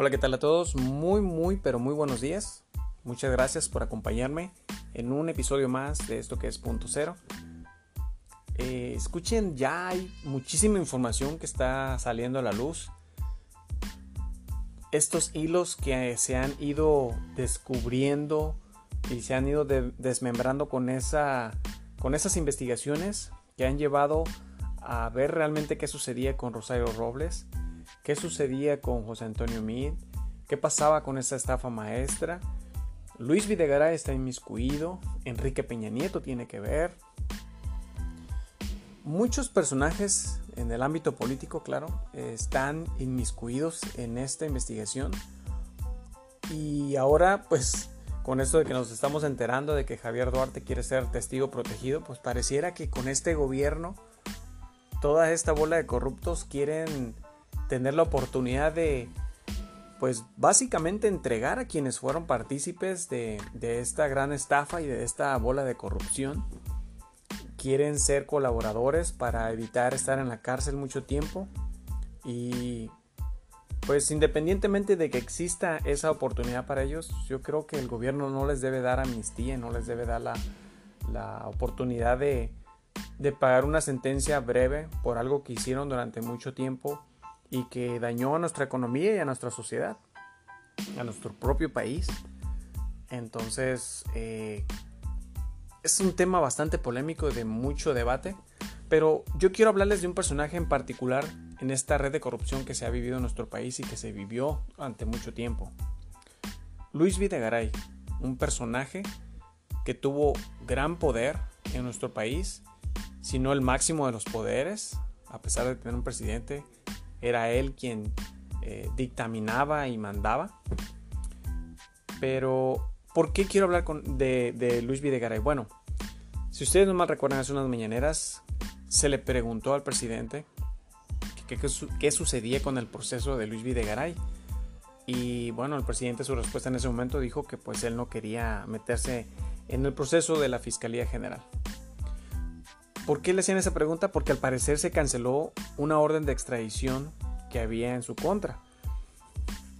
Hola, ¿qué tal a todos? Muy, muy, pero muy buenos días. Muchas gracias por acompañarme en un episodio más de esto que es Punto Cero. Eh, escuchen, ya hay muchísima información que está saliendo a la luz. Estos hilos que se han ido descubriendo y se han ido desmembrando con, esa, con esas investigaciones que han llevado a ver realmente qué sucedía con Rosario Robles, qué sucedía con José Antonio Mid, qué pasaba con esa estafa maestra. Luis Videgaray está inmiscuido, Enrique Peña Nieto tiene que ver. Muchos personajes en el ámbito político, claro, están inmiscuidos en esta investigación. Y ahora, pues, con esto de que nos estamos enterando de que Javier Duarte quiere ser testigo protegido, pues pareciera que con este gobierno toda esta bola de corruptos quieren tener la oportunidad de, pues básicamente entregar a quienes fueron partícipes de, esta gran estafa y de esta bola de corrupción. Quieren ser colaboradores para evitar estar en la cárcel mucho tiempo y pues independientemente de que exista esa oportunidad para ellos, yo creo que el gobierno no les debe dar amnistía, no les debe dar la, la oportunidad de, de pagar una sentencia breve por algo que hicieron durante mucho tiempo y que dañó a nuestra economía y a nuestra sociedad, a nuestro propio país. Entonces, eh, es un tema bastante polémico y de mucho debate, pero yo quiero hablarles de un personaje en particular en esta red de corrupción que se ha vivido en nuestro país y que se vivió ante mucho tiempo. Luis Videgaray, un personaje que tuvo gran poder en nuestro país sino el máximo de los poderes, a pesar de tener un presidente, era él quien eh, dictaminaba y mandaba. Pero, ¿por qué quiero hablar de, Luis Videgaray? Bueno, si ustedes no mal recuerdan, hace unas mañaneras se le preguntó al presidente qué sucedía con el proceso de Luis Videgaray. Y bueno, el presidente su respuesta en ese momento dijo que pues él no quería meterse en el proceso de la Fiscalía General. ¿Por qué le hacían esa pregunta? Porque al parecer se canceló una orden de extradición que había en su contra.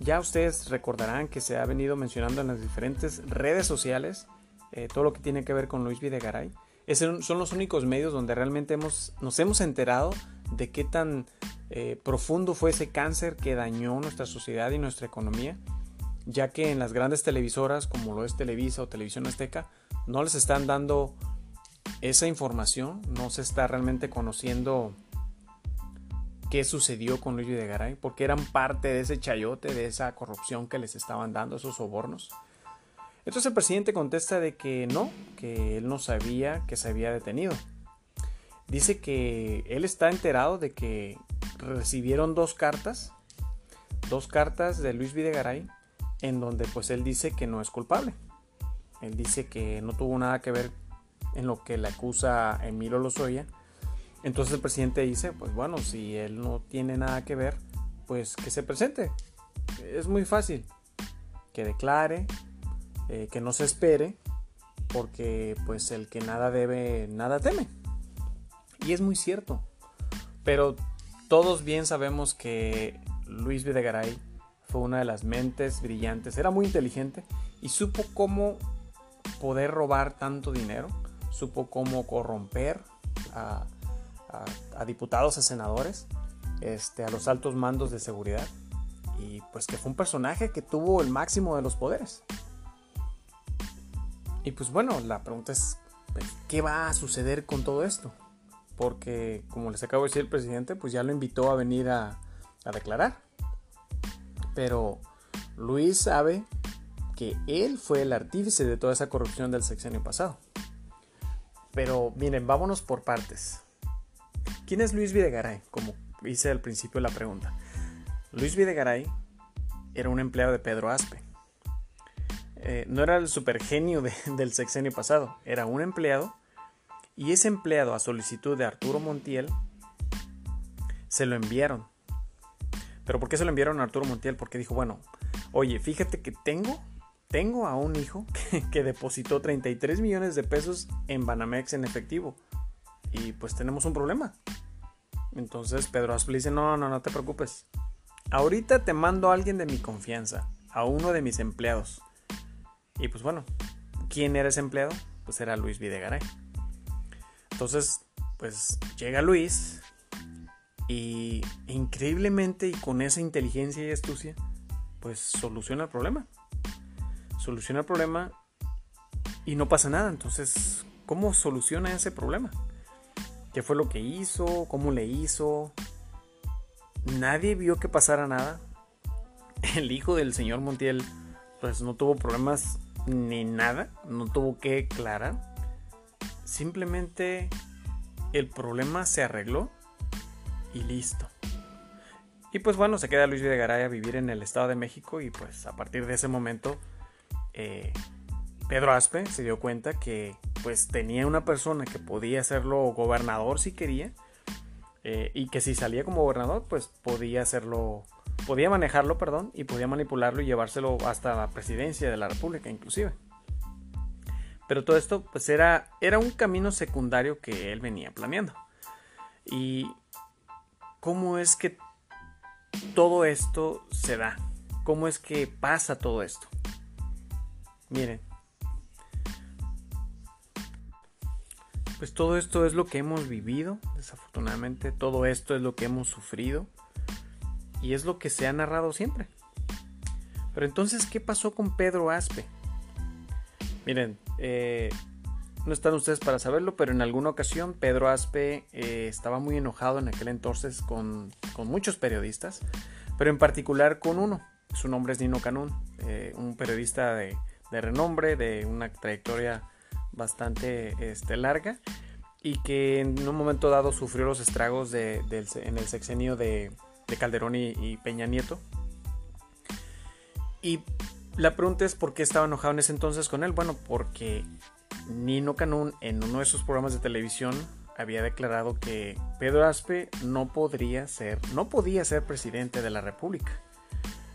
Ya ustedes recordarán que se ha venido mencionando en las diferentes redes sociales eh, todo lo que tiene que ver con Luis Videgaray. Esos son los únicos medios donde realmente nos hemos enterado de qué tan eh, profundo fue ese cáncer que dañó nuestra sociedad y nuestra economía, ya que en las grandes televisoras como lo es Televisa o Televisión Azteca no les están dando esa información, no se está realmente conociendo qué sucedió con Luis Videgaray, porque eran parte de ese chayote, de esa corrupción que les estaban dando, esos sobornos. Entonces el presidente contesta de que no, que él no sabía que se había detenido. Dice que él está enterado de que recibieron dos cartas, dos cartas de Luis Videgaray, en donde pues él dice que no es culpable. Él dice que no tuvo nada que ver en lo que le acusa Emilio Lozoya. Entonces el presidente dice, pues bueno, si él no tiene nada que ver, pues que se presente. Es muy fácil. Que declare, eh, que no se espere, porque pues el que nada debe, nada teme. Y es muy cierto. Pero todos bien sabemos que Luis Videgaray fue una de las mentes brillantes, era muy inteligente y supo cómo poder robar tanto dinero supo cómo corromper a, diputados, a senadores, este, a los altos mandos de seguridad. Y pues que fue un personaje que tuvo el máximo de los poderes. Y pues bueno, la pregunta es, pues, ¿qué va a suceder con todo esto? Porque como les acabo de decir el presidente, pues ya lo invitó a venir a, a declarar. Pero Luis sabe que él fue el artífice de toda esa corrupción del sexenio pasado. Pero miren, vámonos por partes. ¿Quién es Luis Videgaray? Como hice al principio de la pregunta. Luis Videgaray era un empleado de Pedro Aspe. Eh, no era el supergenio del sexenio pasado, era un empleado y ese empleado a solicitud de Arturo Montiel se lo enviaron. ¿Pero por qué se lo enviaron a Arturo Montiel? Porque dijo, bueno, oye, fíjate que tengo tengo a un hijo que, depositó 33 millones de pesos en Banamex en efectivo. Y pues tenemos un problema. Entonces Pedro Aspe dice, no, no, no te preocupes. ahorita te mando a alguien de mi confianza, a uno de mis empleados. Y pues bueno, ¿quién era ese empleado? Pues era Luis Videgaray. Entonces, pues llega Luis y increíblemente y con esa inteligencia y astucia, pues soluciona el problema. Soluciona el problema y no pasa nada. Entonces, ¿cómo soluciona ese problema? ¿Qué fue lo que hizo? ¿Cómo le hizo? Nadie vio que pasara nada. El hijo del señor Montiel pues no tuvo problemas ni nada, no tuvo que aclarar. Simplemente el problema se arregló y listo. Y pues bueno, se queda Luis Videgaray a vivir en el Estado de México y pues a partir de ese momento eh, Pedro Aspe se dio cuenta que pues tenía una persona que podía hacerlo gobernador si quería eh, y que si salía como gobernador pues podía hacerlo podía manejarlo perdón y podía manipularlo y llevárselo hasta la presidencia de la república inclusive. Pero todo esto pues era era un camino secundario que él venía planeando. Y cómo es que todo esto se da cómo es que pasa todo esto miren pues todo esto es lo que hemos vivido, desafortunadamente, todo esto es lo que hemos sufrido y es lo que se ha narrado siempre. Pero entonces, ¿qué pasó con Pedro Aspe? Miren, eh, no están ustedes para saberlo, pero en alguna ocasión Pedro Aspe eh, estaba muy enojado en aquel entonces con, muchos periodistas, pero en particular con uno. Su nombre es Nino Canún, eh, un periodista de, de renombre, de una trayectoria bastante este, larga y que en un momento dado sufrió los estragos de, en el sexenio de, Calderón y, Peña Nieto. Y la pregunta es por qué estaba enojado en ese entonces con él. Bueno, porque Nino Canún en uno de sus programas de televisión había declarado que Pedro Aspe no podría ser, no podía ser presidente de la República.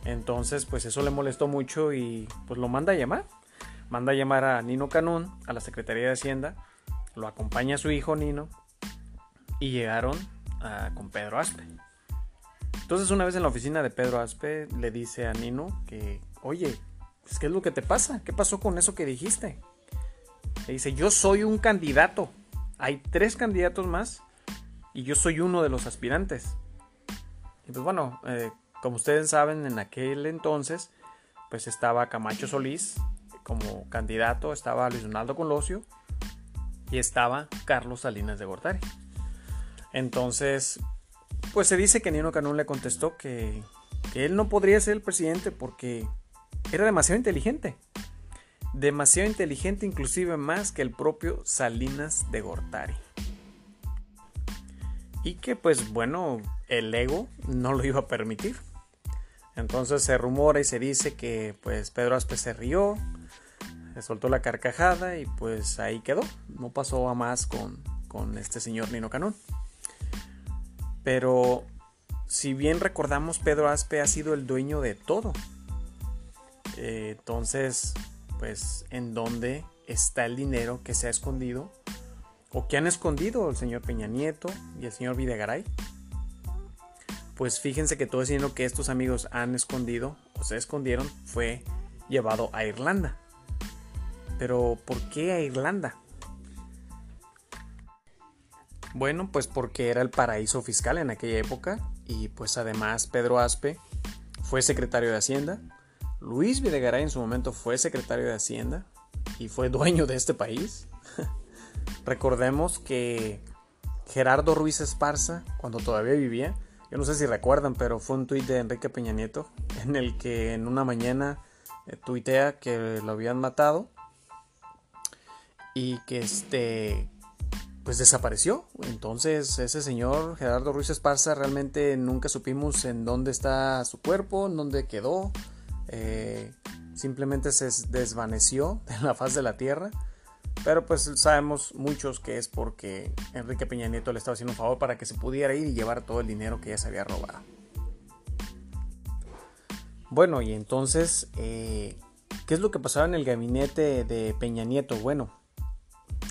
Entonces, pues eso le molestó mucho y pues lo manda a llamar manda a llamar a Nino Canún a la Secretaría de Hacienda, lo acompaña a su hijo Nino y llegaron con Pedro Aspe. Entonces una vez en la oficina de Pedro Aspe le dice a Nino que, oye, pues, ¿qué es lo que te pasa? ¿Qué pasó con eso que dijiste? Le dice, yo soy un candidato. Hay tres candidatos más y yo soy uno de los aspirantes. Y pues bueno, eh, como ustedes saben, en aquel entonces, pues estaba Camacho Solís, como candidato estaba Luis Donaldo Colosio y estaba Carlos Salinas de Gortari. Entonces, pues se dice que Nino Canún le contestó que, que él no podría ser el presidente porque era demasiado inteligente. Demasiado inteligente, inclusive más que el propio Salinas de Gortari. Y que pues bueno, el ego no lo iba a permitir. Entonces se rumora y se dice que pues Pedro Aspe se rió, soltó la carcajada y pues ahí quedó. No pasó a más con, este señor Nino Canón. Pero si bien recordamos, Pedro Aspe ha sido el dueño de todo. Eh, entonces, pues, ¿en dónde está el dinero que se ha escondido? ¿O que han escondido el señor Peña Nieto y el señor Videgaray? Pues fíjense que todo ese dinero que estos amigos han escondido o se escondieron fue llevado a Irlanda. Pero ¿por qué a Irlanda? Bueno, pues porque era el paraíso fiscal en aquella época y pues además Pedro Aspe fue secretario de Hacienda, Luis Videgaray en su momento fue secretario de Hacienda y fue dueño de este país. Recordemos que Gerardo Ruiz Esparza, cuando todavía vivía, no sé si recuerdan, pero fue un tuit de Enrique Peña Nieto en el que en una mañana eh, tuitea que lo habían matado y que este pues desapareció. Entonces ese señor Gerardo Ruiz Esparza realmente nunca supimos en dónde está su cuerpo, en dónde quedó. Eh, simplemente se desvaneció de la faz de la tierra. Pero pues sabemos muchos que es porque Enrique Peña Nieto le estaba haciendo un favor para que se pudiera ir y llevar todo el dinero que ya se había robado. Bueno, y entonces, eh, ¿qué es lo que pasaba en el gabinete de Peña Nieto? Bueno,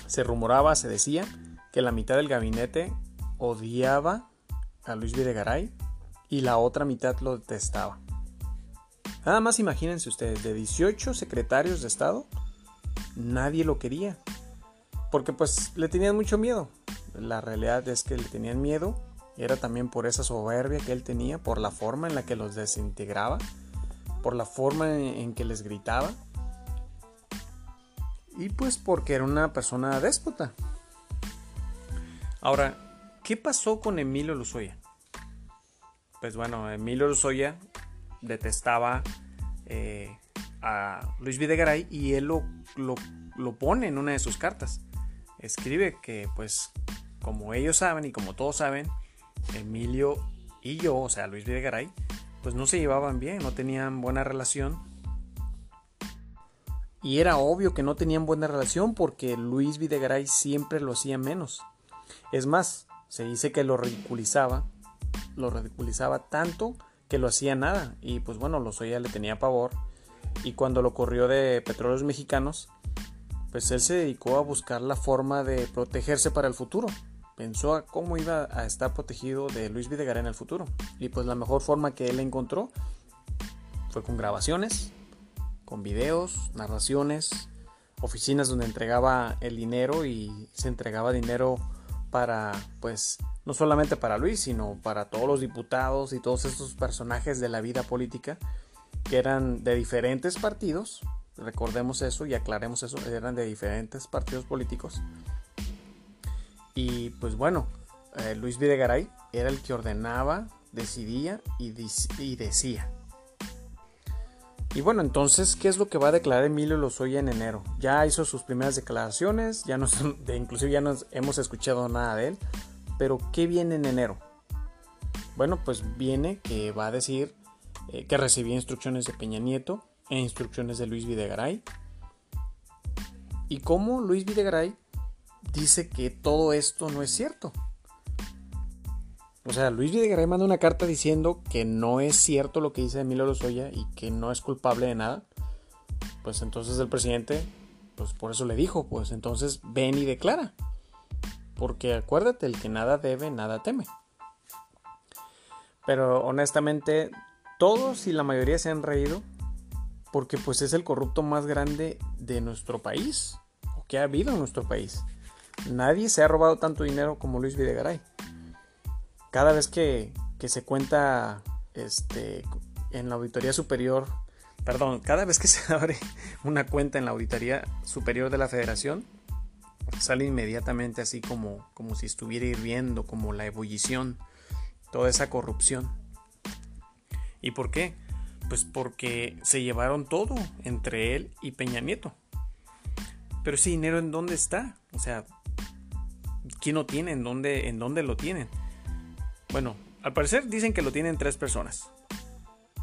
se rumoraba, se decía, que la mitad del gabinete odiaba a Luis Videgaray y la otra mitad lo detestaba. Nada más imagínense ustedes, de 18 secretarios de Estado, nadie lo quería. Porque pues le tenían mucho miedo. La realidad es que le tenían miedo. Era también por esa soberbia que él tenía, por la forma en la que los desintegraba, por la forma en que les gritaba. Y pues porque era una persona déspota. Ahora, ¿qué pasó con Emilio Lozoya? Pues bueno, Emilio Lozoya detestaba eh, a Luis Videgaray y él lo, lo, pone en una de sus cartas. Escribe que pues como ellos saben y como todos saben, Emilio y yo, o sea Luis Videgaray, pues no se llevaban bien, no tenían buena relación. Y era obvio que no tenían buena relación porque Luis Videgaray siempre lo hacía menos. Es más, se dice que lo ridiculizaba, lo ridiculizaba tanto que lo hacía nada. Y pues bueno, Lozoya le tenía pavor. Y cuando lo corrió de Petróleos Mexicanos, pues él se dedicó a buscar la forma de protegerse para el futuro. Pensó a cómo iba a estar protegido de Luis Videgaray en el futuro. Y pues la mejor forma que él encontró fue con grabaciones, con videos, narraciones, oficinas donde entregaba el dinero y se entregaba dinero para pues no solamente para Luis, sino para todos los diputados y todos estos personajes de la vida política que eran de diferentes partidos, recordemos eso y aclaremos eso, eran de diferentes partidos políticos. Y pues bueno, eh, Luis Videgaray era el que ordenaba, decidía y, decía. Y bueno, entonces, ¿qué es lo que va a declarar Emilio Lozoya en enero? Ya hizo sus primeras declaraciones, ya no, de, inclusive ya no hemos escuchado nada de él, pero ¿qué viene en enero? Bueno, pues viene que va a decir eh, que recibía instrucciones de Peña Nieto e instrucciones de Luis Videgaray. Y cómo Luis Videgaray dice que todo esto no es cierto. O sea, Luis Videgaray manda una carta diciendo que no es cierto lo que dice Emilio Lozoya y que no es culpable de nada. Pues entonces el presidente, pues por eso le dijo, pues entonces ven y declara. Porque acuérdate, el que nada debe, nada teme. Pero honestamente, todos y la mayoría se han reído porque pues es el corrupto más grande de nuestro país o que ha habido en nuestro país. Nadie se ha robado tanto dinero como Luis Videgaray. Cada vez que, se cuenta este, en la auditoría superior, perdón, cada vez que se abre una cuenta en la auditoría superior de la federación, sale inmediatamente así como, como si estuviera hirviendo, como la ebullición, toda esa corrupción. ¿Y por qué? Pues porque se llevaron todo entre él y Peña Nieto. Pero ese dinero en dónde está? O sea, ¿quién lo tiene? ¿En dónde, en dónde lo tienen? Bueno, al parecer dicen que lo tienen tres personas.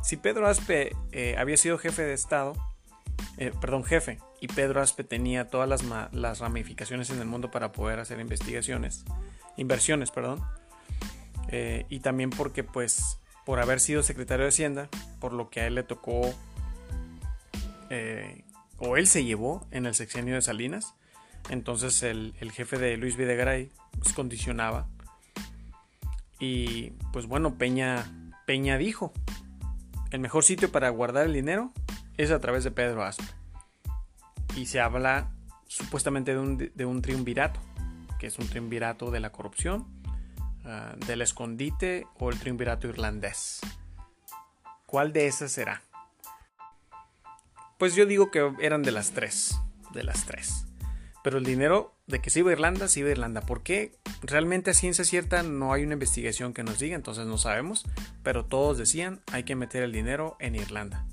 Si Pedro Aspe eh, había sido jefe de Estado, eh, perdón, jefe, y Pedro Aspe tenía todas las, ramificaciones en el mundo para poder hacer investigaciones, inversiones, perdón, eh, y también porque pues por haber sido secretario de Hacienda, por lo que a él le tocó, eh, o él se llevó en el sexenio de Salinas, entonces el, el jefe de Luis Videgaray pues, condicionaba. Y pues bueno, Peña, Peña dijo, el mejor sitio para guardar el dinero es a través de Pedro Aspe. Y se habla supuestamente de un, de un triunvirato, que es un triunvirato de la corrupción, ah, del escondite o el triunvirato irlandés. ¿Cuál de esas será? Pues yo digo que eran de las tres, de las tres. Pero el dinero de que se iba a Irlanda, se iba a Irlanda. ¿Por qué? Realmente a ciencia cierta no hay una investigación que nos diga, entonces no sabemos. Pero todos decían hay que meter el dinero en Irlanda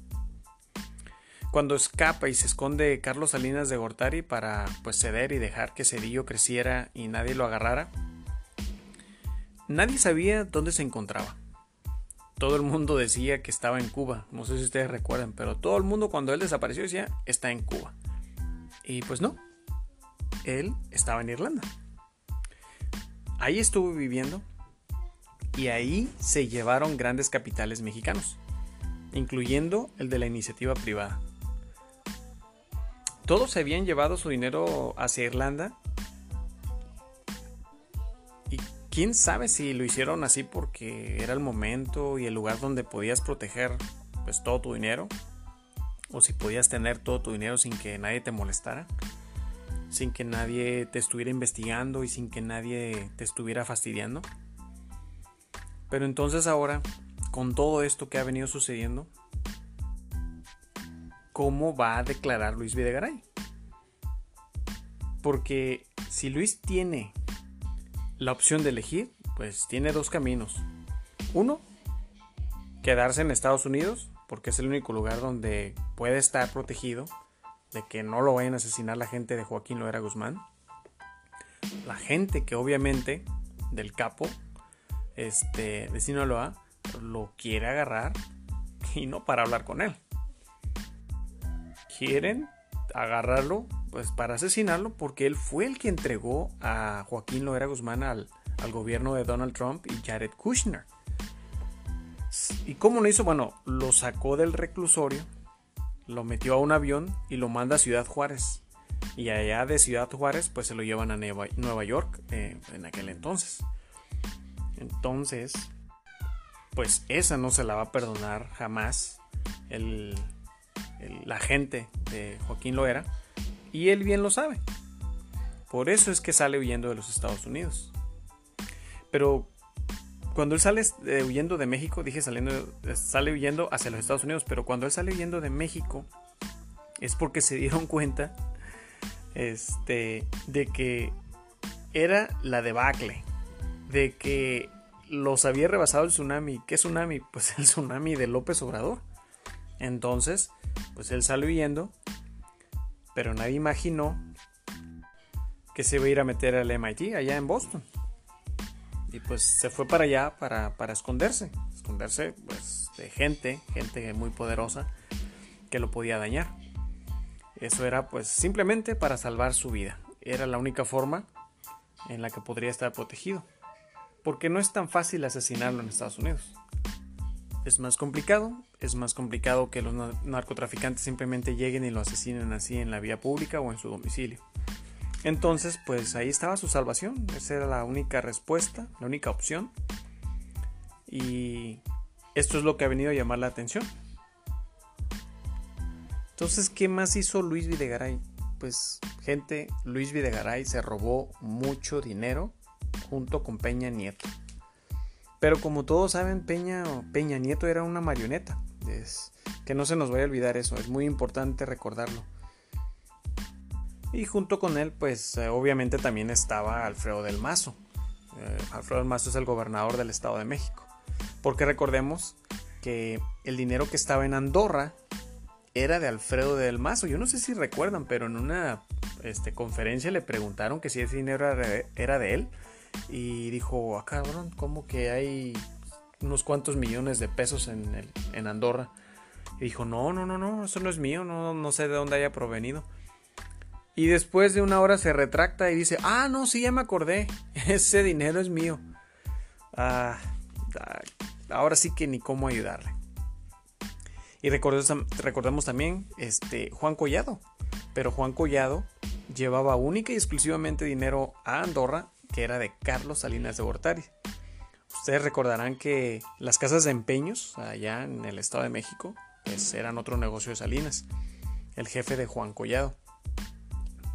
cuando escapa y se esconde Carlos Salinas de Gortari para pues ceder y dejar que Cedillo creciera y nadie lo agarrara, nadie sabía dónde se encontraba. Todo el mundo decía que estaba en Cuba, no sé si ustedes recuerdan, pero todo el mundo cuando él desapareció decía está en Cuba. Y pues no, él estaba en Irlanda. Ahí estuvo viviendo y ahí se llevaron grandes capitales mexicanos, incluyendo el de la iniciativa privada. Todos se habían llevado su dinero hacia Irlanda. Quién sabe si lo hicieron así porque era el momento y el lugar donde podías proteger pues todo tu dinero o si podías tener todo tu dinero sin que nadie te molestara, sin que nadie te estuviera investigando y sin que nadie te estuviera fastidiando. Pero entonces ahora, con todo esto que ha venido sucediendo, ¿cómo va a declarar Luis Videgaray? Porque si Luis tiene la opción de elegir, pues tiene dos caminos. Uno, quedarse en Estados Unidos, porque es el único lugar donde puede estar protegido de que no lo vayan a asesinar la gente de Joaquín Loera Guzmán. La gente que obviamente del capo este, de Sinaloa lo quiere agarrar y no para hablar con él. Quieren agarrarlo pues para asesinarlo porque él fue el que entregó a Joaquín Loera Guzmán al, al gobierno de Donald Trump y Jared Kushner. ¿Y cómo lo hizo? Bueno, lo sacó del reclusorio, lo metió a un avión y lo manda a Ciudad Juárez. Y allá de Ciudad Juárez pues se lo llevan a Nueva York eh, en aquel entonces. Entonces, pues esa no se la va a perdonar jamás el, la gente de Joaquín Loera y él bien lo sabe. Por eso es que sale huyendo de los Estados Unidos. Pero cuando él sale eh, huyendo de México, dije saliendo, sale huyendo hacia los Estados Unidos, pero cuando él sale huyendo de México es porque se dieron cuenta este, de que era la debacle, de que los había rebasado el tsunami. ¿Qué tsunami? Pues el tsunami de López Obrador. Entonces, pues él sale huyendo pero nadie imaginó que se iba a ir a meter al MIT allá en Boston. Y pues se fue para allá para, para esconderse, esconderse pues de gente, gente muy poderosa que lo podía dañar. Eso era pues simplemente para salvar su vida. Era la única forma en la que podría estar protegido. Porque no es tan fácil asesinarlo en Estados Unidos es más complicado. Es más complicado que los narcotraficantes simplemente lleguen y lo asesinen así en la vía pública o en su domicilio. Entonces, pues ahí estaba su salvación. Esa era la única respuesta, la única opción. Y esto es lo que ha venido a llamar la atención. Entonces, ¿qué más hizo Luis Videgaray? Pues, gente, Luis Videgaray se robó mucho dinero junto con Peña Nieto. Pero como todos saben, Peña, Peña Nieto era una marioneta. Es, que no se nos vaya a olvidar eso, es muy importante recordarlo. Y junto con él, pues eh, obviamente también estaba Alfredo del Mazo. Eh, Alfredo del Mazo es el gobernador del Estado de México. Porque recordemos que el dinero que estaba en Andorra era de Alfredo del Mazo. Yo no sé si recuerdan, pero en una este, conferencia le preguntaron que si ese dinero era de él y dijo, ah cabrón, ¿cómo que hay unos cuantos millones de pesos en, Andorra? Y dijo, no, no, no, no, eso no es mío, no, no sé de dónde haya provenido. Y después de una hora se retracta y dice, ah, no, sí, ya me acordé, ese dinero es mío. Ah, ah ahora sí que ni cómo ayudarle. Y recordemos, también este, Juan Collado. Pero Juan Collado llevaba única y exclusivamente dinero a Andorra que era de Carlos Salinas de Gortari. Ustedes recordarán que las casas de empeños allá en el Estado de México pues eran otro negocio de Salinas, el jefe de Juan Collado,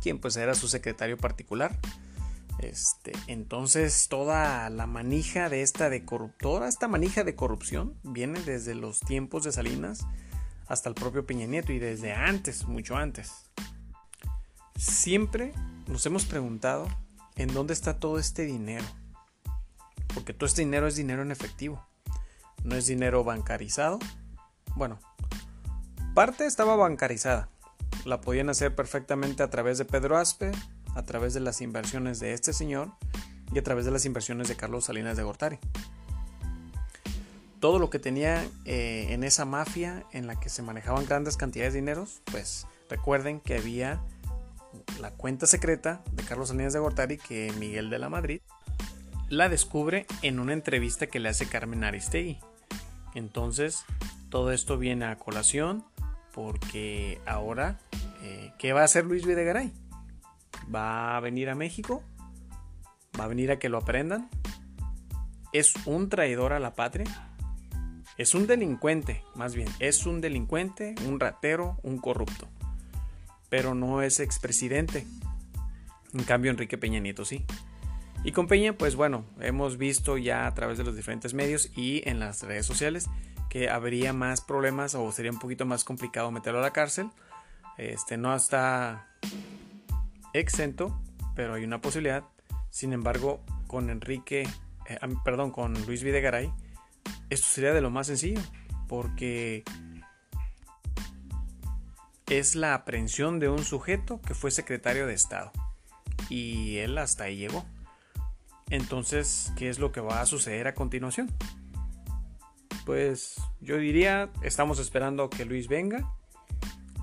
quien pues era su secretario particular. Este, entonces toda la manija de esta de corruptora, esta manija de corrupción viene desde los tiempos de Salinas hasta el propio Peña Nieto y desde antes, mucho antes. Siempre nos hemos preguntado en dónde está todo este dinero. Porque todo este dinero es dinero en efectivo. No es dinero bancarizado. Bueno, parte estaba bancarizada. La podían hacer perfectamente a través de Pedro Aspe, a través de las inversiones de este señor y a través de las inversiones de Carlos Salinas de Gortari. Todo lo que tenía eh, en esa mafia en la que se manejaban grandes cantidades de dinero, pues recuerden que había la cuenta secreta de Carlos Salinas de Gortari que Miguel de la Madrid la descubre en una entrevista que le hace Carmen Aristegui. Entonces, todo esto viene a colación porque ahora, eh, ¿qué va a hacer Luis Videgaray? ¿Va a venir a México? ¿Va a venir a que lo aprendan? es un traidor a la patria. Es un delincuente, más bien, es un delincuente, un ratero, un corrupto. Pero no es expresidente. En cambio, Enrique Peña Nieto sí. Y con Peña, pues bueno, hemos visto ya a través de los diferentes medios y en las redes sociales que habría más problemas o sería un poquito más complicado meterlo a la cárcel. Este no está exento, pero hay una posibilidad. Sin embargo, con Enrique, eh, perdón, con Luis Videgaray, esto sería de lo más sencillo, porque es la aprehensión de un sujeto que fue secretario de Estado. Y él hasta ahí llegó. Entonces, ¿qué es lo que va a suceder a continuación? Pues yo diría, estamos esperando que Luis venga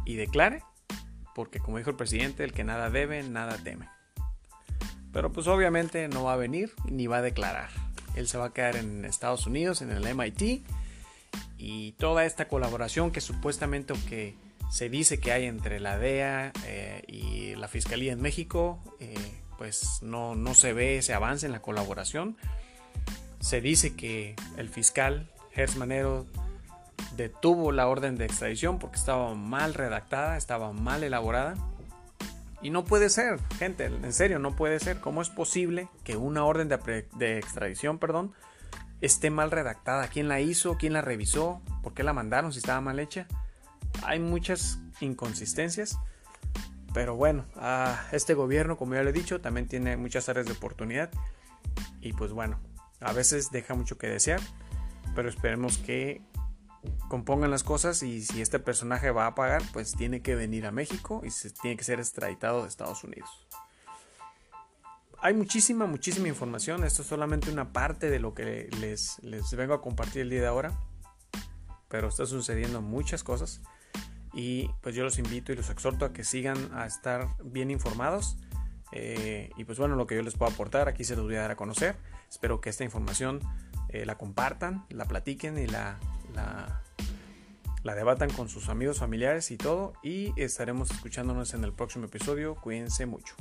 y declare, porque como dijo el presidente, el que nada debe, nada teme. Pero pues obviamente no va a venir ni va a declarar. Él se va a quedar en Estados Unidos, en el MIT, y toda esta colaboración que supuestamente que se dice que hay entre la DEA eh, y la Fiscalía en México, eh, pues no, no se ve ese avance en la colaboración. Se dice que el fiscal Gers Manero detuvo la orden de extradición porque estaba mal redactada, estaba mal elaborada. Y no puede ser, gente, en serio, no puede ser. ¿Cómo es posible que una orden de, extradición, perdón, esté mal redactada? ¿Quién la hizo? ¿Quién la revisó? ¿Por qué la mandaron si estaba mal hecha? Hay muchas inconsistencias. Pero bueno, este gobierno, como ya lo he dicho, también tiene muchas áreas de oportunidad. Y pues bueno, a veces deja mucho que desear. Pero esperemos que compongan las cosas y si este personaje va a pagar, pues tiene que venir a México y tiene que ser extraditado de Estados Unidos. Hay muchísima, muchísima información. Esto es solamente una parte de lo que les, les vengo a compartir el día de ahora. Pero está sucediendo muchas cosas. Y pues yo los invito y los exhorto a que sigan a estar bien informados. Eh, y pues bueno, lo que yo les puedo aportar aquí se los voy a dar a conocer. Espero que esta información eh, la compartan, la platiquen y la, la, la debatan con sus amigos, familiares y todo. Y estaremos escuchándonos en el próximo episodio. Cuídense mucho.